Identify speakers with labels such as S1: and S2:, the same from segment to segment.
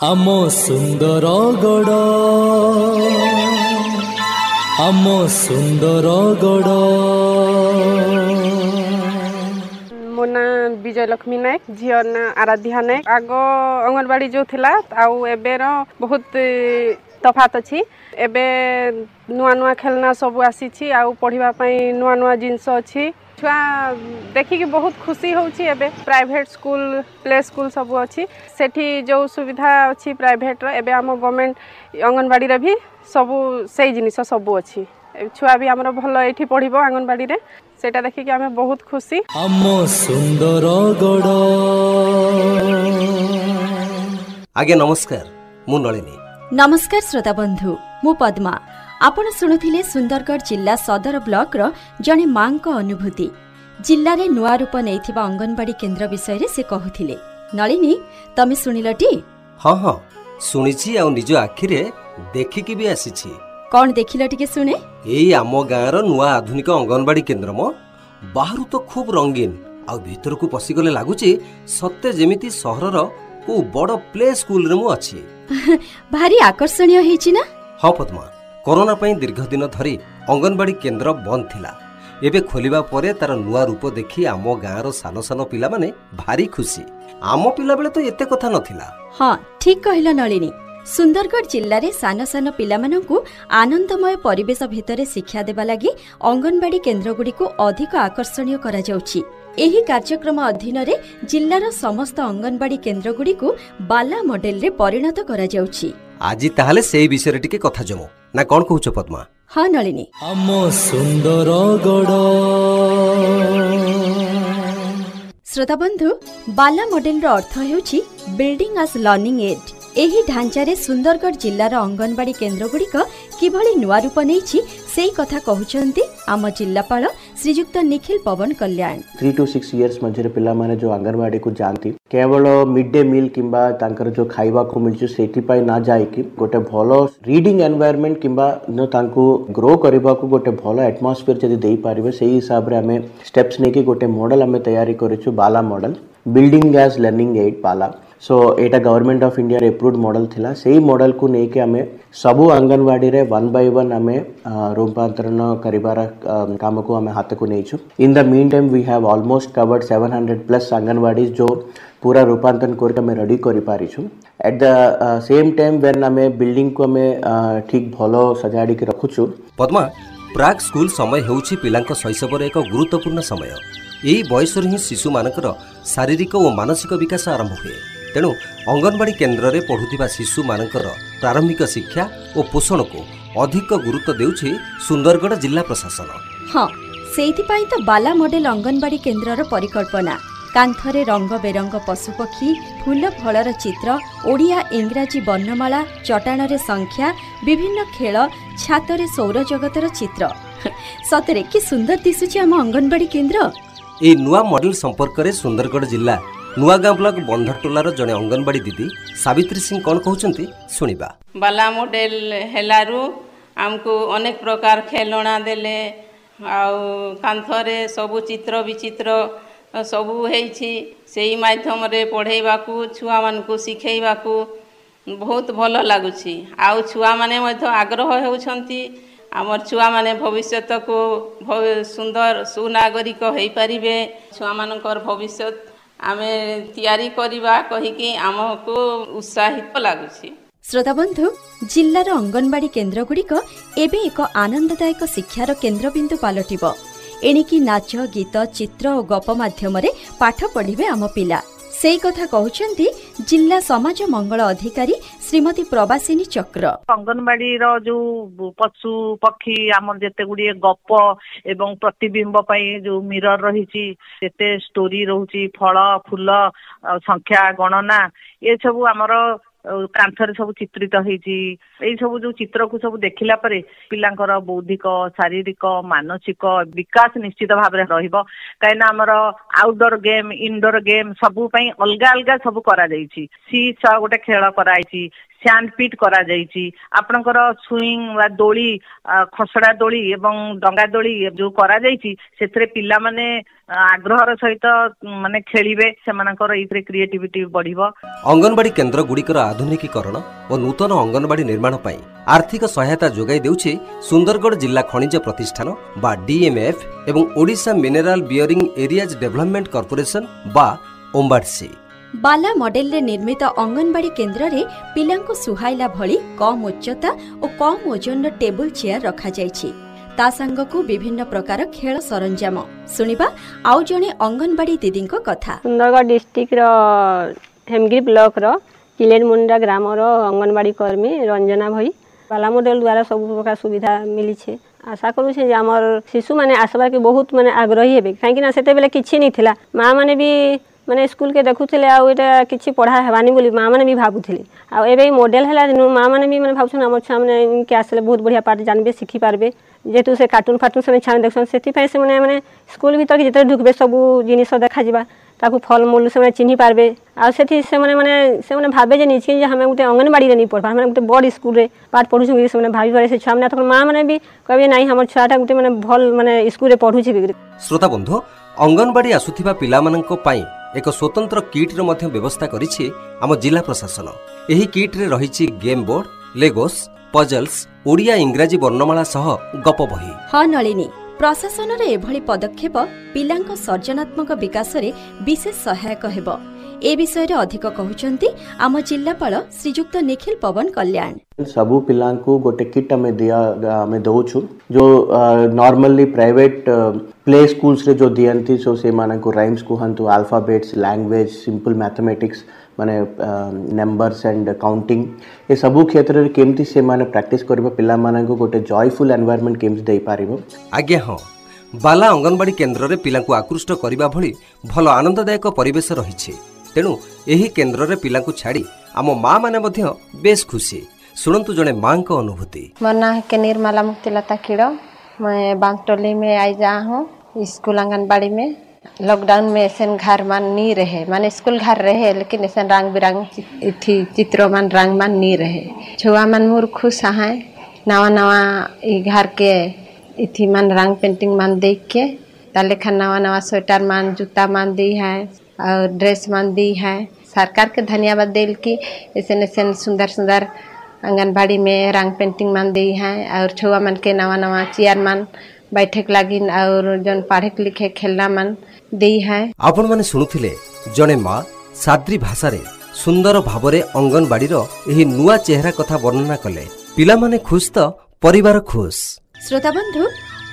S1: ଆମ ସୁନ୍ଦର ଗଡ଼। ଆମ ସୁନ୍ଦର ଗଡ଼।
S2: ମୋ ନାଁ ବିଜୟଲକ୍ଷ୍ମୀ ନାୟକ ଝିଅ ନାଁ ଆରାଧ୍ୟା ନାୟକ। ଆଗ ଅଙ୍ଗନବାଡ଼ି ଯେଉଁ ଥିଲା ଆଉ ଏବେର ବହୁତ ତଫାତ ଅଛି। ଏବେ ନୂଆ ନୂଆ ଖେଳନା ସବୁ ଆସିଛି ଆଉ ପଢ଼ିବା ପାଇଁ ନୂଆ ନୂଆ ଜିନିଷ ଅଛି। ଛୁଆ ଦେଖିକି ବହୁତ ଖୁସି ହେଉଛି ଏବେ। ପ୍ରାଇଭେଟ୍ ସ୍କୁଲ ପ୍ଲେ ସ୍କୁଲ ସବୁ ଅଛି। ସେଠି ଯେଉଁ ସୁବିଧା ଅଛି ପ୍ରାଇଭେଟ୍ର ଏବେ ଆମ ଗଭର୍ଣ୍ଣମେଣ୍ଟ ଅଙ୍ଗନବାଡ଼ିରେ ବି ସବୁ ସେଇ ଜିନିଷ ସବୁ ଅଛି। ଛୁଆ ବି ଆମର ଭଲ ଏଇଠି ପଢ଼ିବ ଅଙ୍ଗନବାଡ଼ିରେ। ସେଇଟା ଦେଖିକି ଆମେ ବହୁତ ଖୁସି।
S1: ଆମ ସୁନ୍ଦର ଗଡ଼।
S3: ଆଜ୍ଞା ନମସ୍କାର। ମୁଁ ନଳିନୀ।
S4: ନମସ୍କାର ଶ୍ରୋତା ବନ୍ଧୁ ମୁଁ ପଦ୍ମା। ଆପଣ ଶୁଣୁଥିଲେ ସୁନ୍ଦରଗଡ଼ ଜିଲ୍ଲା ସଦର ବ୍ଲକର ଜଣେ ମାଙ୍କ ଅନୁଭୂତି। ଜିଲ୍ଲାରେ ନୂଆ ରୂପ ନେଇଥିବା ଅଙ୍ଗନବାଡି କେନ୍ଦ୍ର ବିଷୟରେ ସେ କହୁଥିଲେ। ନଳିନୀ ତମେ ଶୁଣିଲଟି
S3: ହଁ ହଁ ଶୁଣିଛି ଆଉ ନିଜ ଆଖିରେ ଦେଖିକି ବି ଆସିଛି।
S4: କଣ ଦେଖିଲ ଟିକେ ଶୁଣେ?
S3: ଏଇ ଆମ ଗାଁର ନୂଆ ଆଧୁନିକ ଅଙ୍ଗନବାଡି କେନ୍ଦ୍ର ମ। ବାହାରୁ ତ ଖୁବ୍ ରଙ୍ଗୀନ ଆଉ ଭିତରକୁ ପଶିଗଲେ ଲାଗୁଛି ସତେ ଯେମିତି ସହରର କୋଉ ବଡ଼ ପ୍ଲେ ସ୍କୁଲରେ ମୁଁ ଅଛି।
S4: ଭାରି ଆକର୍ଷଣୀୟ ହେଇଛି ନା?
S3: ହଁ ପଦ୍ମା କରୋନା ପାଇଁ ଦୀର୍ଘ ଦିନ ଧରି ଅଙ୍ଗନବାଡି କେନ୍ଦ୍ର ବନ୍ଦ ଥିଲା। ଏବେ ଖୋଲିବା ପରେ ତାର ନୂଆ ରୂପ ଦେଖି ଆମ ଗାଁର ସାନ ସାନ ପିଲାମାନେ ଭାରି ଖୁସି। ଆମ ପିଲାବେଳେ ତ ଏତେ କଥା ନଥିଲା।
S4: ହଁ ଠିକ କହିଲ ନଳିନୀ। ସୁନ୍ଦରଗଡ଼ ଜିଲ୍ଲାରେ ସାନ ସାନ ପିଲାମାନଙ୍କୁ ଆନନ୍ଦମୟ ପରିବେଶ ଭିତରେ ଶିକ୍ଷା ଦେବା ଲାଗି ଅଙ୍ଗନବାଡି କେନ୍ଦ୍ରଗୁଡ଼ିକୁ ଅଧିକ ଆକର୍ଷଣୀୟ କରାଯାଉଛି। ଏହି କାର୍ଯ୍ୟକ୍ରମ ଅଧୀନରେ ଜିଲ୍ଲାର ସମସ୍ତ ଅଙ୍ଗନବାଡି କେନ୍ଦ୍ରଗୁଡ଼ିକୁ ବାଲା ମଡେଲରେ ପରିଣତ କରାଯାଉଛି।
S3: ଆଜି ତାହେଲେ ସେଇ ବିଷୟରେ ଟିକେ କଥା ଜମୁ ନା କଣ କହୁଛ ପଦ୍ମା
S4: ହଁ ନଳିନୀ
S1: ଆମ ସୁନ୍ଦର ଗଡ଼
S4: ଶ୍ରୋତାବନ୍ଧୁ ବାଲା ମଡେଲର ଅର୍ଥ ହେଉଛି ବିଲ୍ଡିଂ ଆସ୍ ଲର୍ଣ୍ଣିଂ ଏଡ୍ ଏହି ଢାଞ୍ଚାରେ ସୁନ୍ଦରଗଡ଼ ଜିଲ୍ଲାର ଅଙ୍ଗନବାଡି କେନ୍ଦ୍ରଗୁଡ଼ିକ କିଭଳି ନୂଆ ରୂପ ନେଇଛି সেই কথা কহুচন্তি আম জিল্লাপাল শ্রীযুক্ত নিখিল পবন কল্যাণ
S5: 3 টু 6 ইয়ার্স মধ্যে পিলামানে যে আঙ্গনবাড়ি কু যাতে কেবল মিড ডে মিল কিংবা তাঙ্কর যে খাইবাকু মিলছে সেইপাই না যাইকি গোটে ভাল রিডিং এনভায়রনমেন্ট কিংবা তাঙ্কু গ্রো করিবাকু গোটে ভাল এটমোস্ফিয়ার যদি দেই পারিবে সেই হিসাবরে আমি স্টেপস নেকি গোটে মডেল আমি তৈয়ারি করিছু BALA model building as learning aid BALA learning eight ପାଲା ସୋ ଏଇଟା ଗଭର୍ଣ୍ଣମେଣ୍ଟ ଅଫ୍ ଇଣ୍ଡିଆର ଏପ୍ରୁଭ୍ ମଡେଲ ଥିଲା ସେଇ ମଡେଲକୁ ନେଇକି ଆମେ ସବୁ ଅଙ୍ଗନବାଡ଼ିରେ ୱାନ୍ ବାଇ ୱାନ୍ ଆମେ ଅ, ରୂପାନ୍ତରଣ କରିବାର ଅ, କାମକୁ ଆମେ ହାତକୁ ନେଇଛୁ in the mean time we have almost covered 700 plus anganwadi जो पूरा रूपांतरण करके ଆମେ ready କରିପାରିଛୁ at the same time when ଆମେ ବିଲ୍ଡିଂକୁ ଆମେ ଅ, ଠିକ୍ ଭଲ ସଜାଡ଼ିକି ରଖୁଛୁ
S3: ପଦ୍ମା ପ୍ରାକ୍ ସ୍କୁଲ ସମୟ ହେଉଛି ପିଲାଙ୍କ ଶୈଶବର ଏକ ଗୁରୁତ୍ୱପୂର୍ଣ୍ଣ ସମୟ ଏହି ବୟସରୁ ହିଁ ଶିଶୁମାନଙ୍କର ଶାରୀରିକ ଓ ମାନସିକ ବିକାଶ ଆରମ୍ଭ ହୁଏ ତେଣୁ ଅଙ୍ଗନବାଡି କେନ୍ଦ୍ରରେ ପଢ଼ୁଥିବା ଶିଶୁମାନଙ୍କର ପ୍ରାରମ୍ଭିକ ଶିକ୍ଷା ଓ ପୋଷଣକୁ ଅଧିକ ଗୁରୁତ୍ୱ ଦେଉଛି ସୁନ୍ଦରଗଡ଼ ଜିଲ୍ଲା ପ୍ରଶାସନ।
S4: ହଁ ସେଇଥିପାଇଁ ତ ବାଲା ମଡେଲ ଅଙ୍ଗନବାଡି କେନ୍ଦ୍ରର ପରିକଳ୍ପନା। କାନ୍ଥରେ ରଙ୍ଗ ବେରଙ୍ଗ ପଶୁପକ୍ଷୀ ଫୁଲ ଫଳର ଚିତ୍ର ଓଡ଼ିଆ ଇଂରାଜୀ ବର୍ଣ୍ଣମାଳା ଚଟାଣରେ ସଂଖ୍ୟା ବିଭିନ୍ନ ଖେଳ ଛାତରେ ସୌରଜଗତର ଚିତ୍ର। ସତରେ କି ସୁନ୍ଦର ଦିଶୁଛି ଆମ ଅଙ୍ଗନବାଡି କେନ୍ଦ୍ର?
S3: ଏହି ନୂଆ ମଡେଲ ସମ୍ପର୍କରେ ସୁନ୍ଦରଗଡ଼ ଜିଲ୍ଲା ନୂଆଗାଁ ବ୍ଲକ ବନ୍ଧଟୋଲାର ଜଣେ ଅଙ୍ଗନବାଡି ଦିଦି ସାବିତ୍ରୀ ସିଂ କ'ଣ କହୁଛନ୍ତି ଶୁଣିବା।
S6: ବାଲା ମଡ଼େଲ ହେଲାରୁ ଆମକୁ ଅନେକ ପ୍ରକାର ଖେଳଣା ଦେଲେ ଆଉ କାନ୍ଥରେ ସବୁ ଚିତ୍ର ବିଚିତ୍ର ସବୁ ହେଇଛି। ସେଇ ମାଧ୍ୟମରେ ପଢ଼େଇବାକୁ ଛୁଆମାନଙ୍କୁ ଶିଖେଇବାକୁ ବହୁତ ଭଲ ଲାଗୁଛି। ଆଉ ଛୁଆମାନେ ମଧ୍ୟ ଆଗ୍ରହ ହେଉଛନ୍ତି। ଆମର ଛୁଆମାନେ ଭବିଷ୍ୟତକୁ ସୁନ୍ଦର ସୁନାଗରିକ ହେଇପାରିବେ। ଛୁଆମାନଙ୍କର ଭବିଷ୍ୟତ ଆମେ ତିଆରି କରିବା କହିକି ଆମକୁ ଉତ୍ସାହିତ ଲାଗୁଛି।
S4: ଶ୍ରୋତାବନ୍ଧୁ ଜିଲ୍ଲାର ଅଙ୍ଗନବାଡି କେନ୍ଦ୍ରଗୁଡ଼ିକ ଏବେ ଏକ ଆନନ୍ଦଦାୟକ ଶିକ୍ଷାର କେନ୍ଦ୍ରବିନ୍ଦୁ ପାଲଟିବ। ଏଣିକି ନାଚ ଗୀତ ଚିତ୍ର ଓ ଗପ ମାଧ୍ୟମରେ ପାଠ ପଢ଼ିବେ ଆମ ପିଲା। ସେଇ କଥା କହୁଛନ୍ତି ଜିଲ୍ଲା ସମାଜ ମଙ୍ଗଳ ଅଧିକାରୀ ଶ୍ରୀମତୀ ପ୍ରବାସିନୀ ଚକ୍ର।
S7: ଅଙ୍ଗନବାଡିର ଯୋଉ ପଶୁ ପକ୍ଷୀ ଆମର ଯେତେ ଗୁଡିଏ ଗପ ଏବଂ ପ୍ରତିବିମ୍ବ ପାଇଁ ଯୋଉ ମିରର ରହିଛି ଯେତେ ଷ୍ଟୋରି ରହୁଛି ଫଳ ଫୁଲ ସଂଖ୍ୟା ଗଣନା ଏସବୁ ଆମର କାନ୍ଥରେ ସବୁ ଚିତ୍ରିତ ହେଇଛି। ଏଇ ସବୁ ଯୋଉ ଚିତ୍ରକୁ ସବୁ ଦେଖିଲା ପରେ ପିଲାଙ୍କର ବୌଦ୍ଧିକ ଶାରୀରିକ ମାନସିକ ବିକାଶ ନିଶ୍ଚିତ ଭାବରେ ରହିବ। କାହିଁକିନା ଆମର ଆଉଟଡୋର ଗେମ୍ ଇନଡୋର ଗେମ୍ ସବୁ ପାଇଁ ଅଲଗା ଅଲଗା ସବୁ କରାଯାଇଛି। ସି ସହ ଗୋଟେ ଖେଳ କରାଯାଇଛି ସ୍ୟାଣ୍ଡ ପିଟ୍ କରାଯାଇଛି। ଆପଣଙ୍କର ସୁଇଂ ବା ଦୋଳି ଆ, ଖସଡା ଦୋଳି ଏବଂ ଡଙ୍ଗା ଦୋଳି ଯୋଉ କରାଯାଇଛି ସେଥିରେ ପିଲାମାନେ ଆ, ଆଗ୍ରହର ସହିତ ଉଁ, ମାନେ ଖେଳିବେ ସେମାନଙ୍କର ଏଇଥିରେ କ୍ରିଏଟିଭିଟି ବଢିବ।
S3: ଅଙ୍ଗନବାଡି କେନ୍ଦ୍ର ଗୁଡ଼ିକର ଆଧୁନିକୀକରଣ ଓ ନୂତନ ଅଙ୍ଗନବାଡି ନିର୍ମାଣ ପାଇଁ ଆର୍ଥିକ ସହାୟତା ଯୋଗାଇ ଦେଉଛି ସୁନ୍ଦରଗଡ଼ ଜିଲ୍ଲା ଖଣିଜ ପ୍ରତିଷ୍ଠାନ ବା ଡିଏମ୍ଏଫ୍ ଏବଂ Odisha mineral bearing areas development corporation ବା ଓମ୍ବାଡସି।
S4: ବାଲା ମଡେଲରେ ନିର୍ମିତ ଅଙ୍ଗନବାଡି କେନ୍ଦ୍ରରେ ପିଲାଙ୍କୁ ସୁହାଇଲା ଭଳି କମ୍ ଉଚ୍ଚତା ଓ କମ୍ ଓଜନର ଟେବୁଲ ଚେୟାର ରଖାଯାଇଛି। ତା ସାଙ୍ଗକୁ ବିଭିନ୍ନ ପ୍ରକାର ଖେଳ ସରଞ୍ଜାମ। ଶୁଣିବା ଆଉ ଜଣେ ଅଙ୍ଗନବାଡି ଦିଦିଙ୍କ କଥା।
S8: ସୁନ୍ଦରଗଡ଼ ଡିଷ୍ଟ୍ରିକ୍ଟର ହେମଗିରି ବ୍ଲକର କିଲେନମୁଣ୍ଡା ଗ୍ରାମର ଅଙ୍ଗନବାଡ଼ି କର୍ମୀ ରଞ୍ଜନା ଭଇ। ପାଲା ମଡେଲ ଦ୍ୱାରା ସବୁ ପ୍ରକାର ସୁବିଧା ମିଳିଛେ। ଆଶା କରୁଛେ ଯେ ଆମର ଶିଶୁମାନେ ଆସବାକେ ବହୁତ ମାନେ ଆଗ୍ରହୀ ହେବେ। କାହିଁକିନା ସେତେବେଳେ କିଛି ନି ଥିଲା ମା ମାନେ ବି ମାନେ ସ୍କୁଲକେ ଦେଖୁଥିଲେ ଆଉ ଏଇଟା କିଛି ପଢ଼ା ହେବାନି ବୋଲି ମା ମାନେ ବି ଭାବୁଥିଲେ। ଆଉ ଏବେ ଏଇ ମଡେଲ ହେଲା ଦିନୁ ମା ମାନେ ବି ମାନେ ଭାବୁଛନ୍ ଆମର ଛୁଆମାନେ ଇନ୍କେ ଆସିଲେ ବହୁତ ବଢ଼ିଆ ପାଠ ଜାଣିବେ ଶିଖିପାରିବେ ଯେହେତୁ ସେ କାର୍ଟୁନ ଫାର୍ଟୁନ ସେମାନେ ଛୁଆମାନେ ଦେଖୁଛନ୍ତି ସେଥିପାଇଁ ସେମାନେ ମାନେ ସ୍କୁଲ ଭିତରକେ ଯେତେବେଳେ ଢୁକବେ ସବୁ ଜିନିଷ ଦେଖାଯିବା ତାକୁ ଫଲମୂଲ ସେମାନେ ଚିହ୍ନି ପାରବେ। ଆଉ ସେଠି ସେମାନେ ମାନେ ସେମାନେ ଭାବେ ଯେ ନିଜକେ ଯେ ଆମେ ଗୋଟେ ଅଙ୍ଗନବାଡ଼ିରେ ନେଇ ପଢ଼ବା ଆମେ ଗୋଟେ ବଡ଼ ସ୍କୁଲରେ ପାଠ ପଢ଼ୁଛୁ ବୋଲି ସେମାନେ ଭାବିପାରେ ସେ ଛୁଆମାନେ ତখন ମା ମାନେ ବି କହିବେ ନାଇଁ ଆମର ଛୁଆଟା ଗୋଟେ ମାନେ ଭଲ ମାନେ ସ୍କୁଲରେ ପଢ଼ୁଛି ବି
S3: ଶ୍ରୋତା ବନ୍ଧୁ ଅଙ୍ଗନବାଡି ଆସୁଥିବା ପିଲାମାନଙ୍କ ପାଇଁ ଏକ ସ୍ୱତନ୍ତ୍ର କିଟ୍ର ମଧ୍ୟ ବ୍ୟବସ୍ଥା କରିଛି ଆମ ଜିଲ୍ଲା ପ୍ରଶାସନ। ଏହି କିଟ୍ରେ ରହିଛି game board Legos puzzles Odia ଇଂରାଜୀ ବର୍ଣ୍ଣମାଳା ସହ ଗପ ବହି।
S4: ହଁ ନଳିନୀ ପ୍ରଶାସନର ଏଭଳି ପଦକ୍ଷେପ ପିଲାଙ୍କ ସର୍ଜନାତ୍ମକ ବିକାଶରେ ବିଶେଷ ସହାୟକ ହେବ। ଏ ବିଷୟରେ ଅଧିକ କହୁଛନ୍ତି ଆମ ଜିଲ୍ଲାପାଳ ଶ୍ରୀଯୁକ୍ତ ନିଖିଲ ପବନ କଲ୍ୟାଣ।
S5: ସବୁ ପିଲାଙ୍କୁ ଗୋଟେ କିଟ୍ ଆମେ ଦିଆ ଆମେ ଦଉଛୁ। ଯୋଉ ନର୍ମାଲି ପ୍ରାଇଭେଟ ପ୍ଲେ ସ୍କୁଲ୍ସରେ ଯୋଉ ଦିଅନ୍ତି ସୋ ସେମାନଙ୍କୁ ରାଇମ୍ସ କୁହନ୍ତୁ ଆଲଫାବେଟ୍ସ ଲାଙ୍ଗୁଏଜ ସିମ୍ପଲ ମ୍ୟାଥମେଟିକ୍ସ ମାନେ ନମ୍ବର୍ସ ଆଣ୍ଡ କାଉଣ୍ଟିଂ ଏସବୁ କ୍ଷେତ୍ରରେ କେମିତି ସେମାନେ ପ୍ରାକ୍ଟିସ୍ କରିବା ପିଲାମାନଙ୍କୁ ଗୋଟେ ଜୟଫୁଲ୍ ଏନ୍ଭାୟରମେଣ୍ଟ କେମିତି ଦେଇପାରିବ।
S3: ଆଜ୍ଞା ହଁ। ବାଲା ଅଙ୍ଗନବାଡି କେନ୍ଦ୍ରରେ ପିଲାଙ୍କୁ ଆକୃଷ୍ଟ କରିବା ଭଳି ଭଲ ଆନନ୍ଦଦାୟକ ପରିବେଶ ରହିଛି। ତେଣୁ ଏହି କେନ୍ଦ୍ରରେ ପିଲାଙ୍କୁ ଛାଡ଼ି ଆମ ମା ମାନେ ମଧ୍ୟ ବେଶ୍ ଖୁସି ଶୁଣନ୍ତୁ ଜଣେ ମାଙ୍କ ଅନୁଭୂତି
S9: मेरा नाम है के निर्मला मुक्तिलता खिड़ो मैं बांगटोली में आई जा हूँ स्कूल आंगनबाड़ी में लॉकडाउन में ऐसे घर मान नहीं रहे माने स्कूल घर रहे लेकिन ऐसे रंग बिरंग थी चित्रों मान रंग मान नहीं रहे छुआ मन मोर खुश है नवा नवा ई घर के इथी मन रंग पेंटिंग मान देख के ताले खा नवा नवा स्वेटर मान जूता मान दी है और ड्रेस मान दी है सरकार के धन्यवाद दिल की ऐसे ऐसे सुंदर सुंदर आंगनबाड़ी में रंग पेंटिंग मान दी है और छुआ मन के नवा नवा चेयर मान बैठे के लगी और जन पढ़े के लिखे खेलना मन दी है
S3: ଆପଣମାନେ ଶୁଣୁଥିଲେ ଜଣେ ମା ସାଦ୍ରି ଭାଷାରେ ସୁନ୍ଦର ଭାବରେ ଅଙ୍ଗନବାଡିର ଏହି ନୂଆ ଚେହେରା କଥା ବର୍ଣ୍ଣନା କଲେ ପିଲାମାନେ ଖୁସ୍ ତ ପରିବାର ଖୁସ୍
S4: ଶ୍ରୋତାବନ୍ଧୁ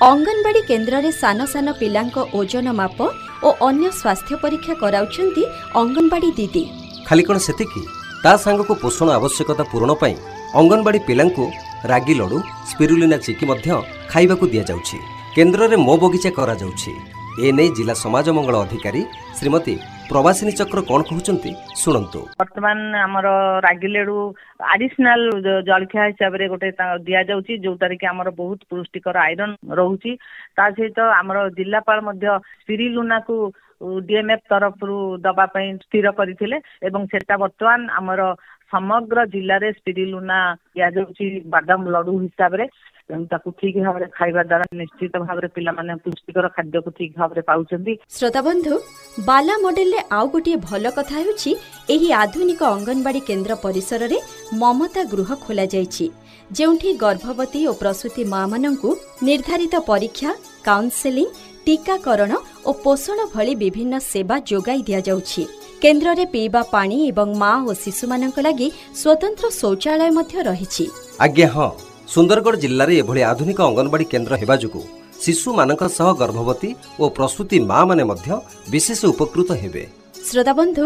S4: ଅଙ୍ଗନବାଡି କେନ୍ଦ୍ରରେ ସାନ ସାନ ପିଲାଙ୍କ ଓଜନ ମାପ ଓ ଅନ୍ୟ ସ୍ୱାସ୍ଥ୍ୟ ପରୀକ୍ଷା କରାଉଛନ୍ତି ଅଙ୍ଗନବାଡି ଦିଦି।
S3: ଖାଲି କ'ଣ ସେତିକି? ତା ସାଙ୍ଗକୁ ପୋଷଣ ଆବଶ୍ୟକତା ପୂରଣ ପାଇଁ ଅଙ୍ଗନବାଡି ପିଲାଙ୍କୁ ରାଗି ଲଡୁ ସ୍ପିରୁଲିନା ଚିକି ମଧ୍ୟ ଖାଇବାକୁ ଦିଆଯାଉଛି। କେନ୍ଦ୍ରରେ ମୋ ବଗିଚା କରାଯାଉଛି। ଏ ନେଇ ଜିଲ୍ଲା ସମାଜ ମଙ୍ଗଳ ଅଧିକାରୀ ଶ୍ରୀମତୀ ପ୍ରବାସିନୀ ଚକ୍ର କ'ଣ କହୁଛନ୍ତି? ଶୁଣନ୍ତୁ।
S7: ବର୍ତ୍ତମାନ ଆମର ରାଗି ଲେଡୁ ଆଡିସନାଲ ଜଳଖିଆ ହିସାବରେ ଗୋଟେ ଦିଆଯାଉଛି ଯୋଉଟାରେ କି ଆମର ବହୁତ ପୁଷ୍ଟିକର ଆଇରନ୍ ରହୁଛି। ତା ସହିତ ଆମର ଜିଲ୍ଲାପାଳ ମଧ୍ୟ ସ୍ପିରିଲୁନାକୁ ଡିଏମ୍ଏଫ୍ ତରଫରୁ ଦବା ପାଇଁ ସ୍ଥିର କରିଥିଲେ ଏବଂ ସେଟା ବର୍ତ୍ତମାନ ଆମର ସମଗ୍ର ଜିଲ୍ଲାରେ ସ୍ପିରିଲୁନା ଦିଆଯାଉଛି ବାଦାମ ଲଡୁ ହିସାବରେ। ତେଣୁ ତାକୁ ଠିକ ଭାବରେ ଖାଇବା ଦ୍ଵାରା ନିଶ୍ଚିତ ଭାବରେ ପିଲାମାନେ ପୁଷ୍ଟିକର ଖାଦ୍ୟକୁ ଠିକ ଭାବରେ ପାଉଛନ୍ତି।
S4: ଶ୍ରୋତାବନ୍ଧୁ ବାଲା ମଡେଲରେ ଆଉ ଗୋଟିଏ ଭଲ କଥା ହେଉଛି ଏହି ଆଧୁନିକ ଅଙ୍ଗନବାଡି କେନ୍ଦ୍ର ପରିସରରେ ମମତା ଗୃହ ଖୋଲାଯାଇଛି ଯେଉଁଠି ଗର୍ଭବତୀ ଓ ପ୍ରସୂତି ମାମାନଙ୍କୁ ନିର୍ଦ୍ଧାରିତ ପରୀକ୍ଷା କାଉନ୍ସେଲିଂ ଟିକାକରଣ ଓ ପୋଷଣ ଭଳି ବିଭିନ୍ନ ସେବା ଯୋଗାଇ ଦିଆଯାଉଛି। କେନ୍ଦ୍ରରେ ପିଇବା ପାଣି ଏବଂ ମା ଓ ଶିଶୁମାନଙ୍କ ଲାଗି ସ୍ୱତନ୍ତ୍ର ଶୌଚାଳୟ ମଧ୍ୟ ରହିଛି।
S3: ଆଜ୍ଞା ହଁ। ସୁନ୍ଦରଗଡ଼ ଜିଲ୍ଲାରେ ଏଭଳି ଆଧୁନିକ ଅଙ୍ଗନବାଡି କେନ୍ଦ୍ର ହେବା ଯୋଗୁଁ ଶିଶୁମାନଙ୍କ ସହ ଗର୍ଭବତୀ ଓ ପ୍ରସୂତି ମାମାନେ ମଧ୍ୟ ବିଶେଷ ଉପକୃତ ହେବେ।
S4: ଶ୍ରୋତାବନ୍ଧୁ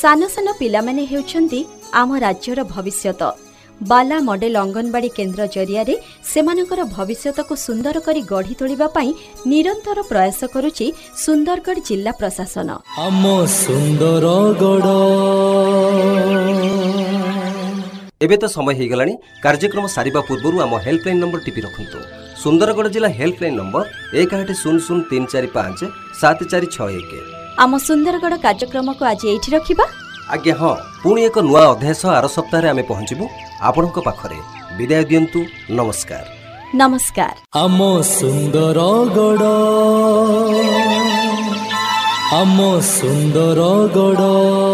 S4: ସାନ ସାନ ପିଲାମାନେ ହେଉଛନ୍ତି ଆମ ରାଜ୍ୟର ଭବିଷ୍ୟତ। ବାଲା ମଡେଲ ଅଙ୍ଗନବାଡି କେନ୍ଦ୍ର ଜରିଆରେ ସେମାନଙ୍କର ଭବିଷ୍ୟତକୁ ସୁନ୍ଦର କରି ଗଢ଼ି ତୋଳିବା ପାଇଁ ନିରନ୍ତର ପ୍ରୟାସ କରୁଛି ସୁନ୍ଦରଗଡ଼ ଜିଲ୍ଲା ପ୍ରଶାସନ।
S1: ଆମ ସୁନ୍ଦରଗଡ଼।
S3: এবে তো সময় হয়ে গলানি কার্যক্রম সারা পূর্ব আমার হেল্পলাইন নম্বর টিপি রাখুন সুন্দরগড় জেলা হেল্পলাইন নম্বর এক আট শূন্য শূন্য তিন চারি পাঁচ সাত
S4: চারি ছ এক। আম সুন্দরগড় কার্যক্রম
S3: আজ এইটি রাখবা আজ্ঞা হ্যাঁ পুনি এক নূয়া অধ্যায় আর সপ্তাহে আমি পৌঁছবু আপনার পাখে বিদায়
S4: দিন্তু
S1: নমস্কার নমস্কার আম সুন্দরগড় আম সুন্দরগড়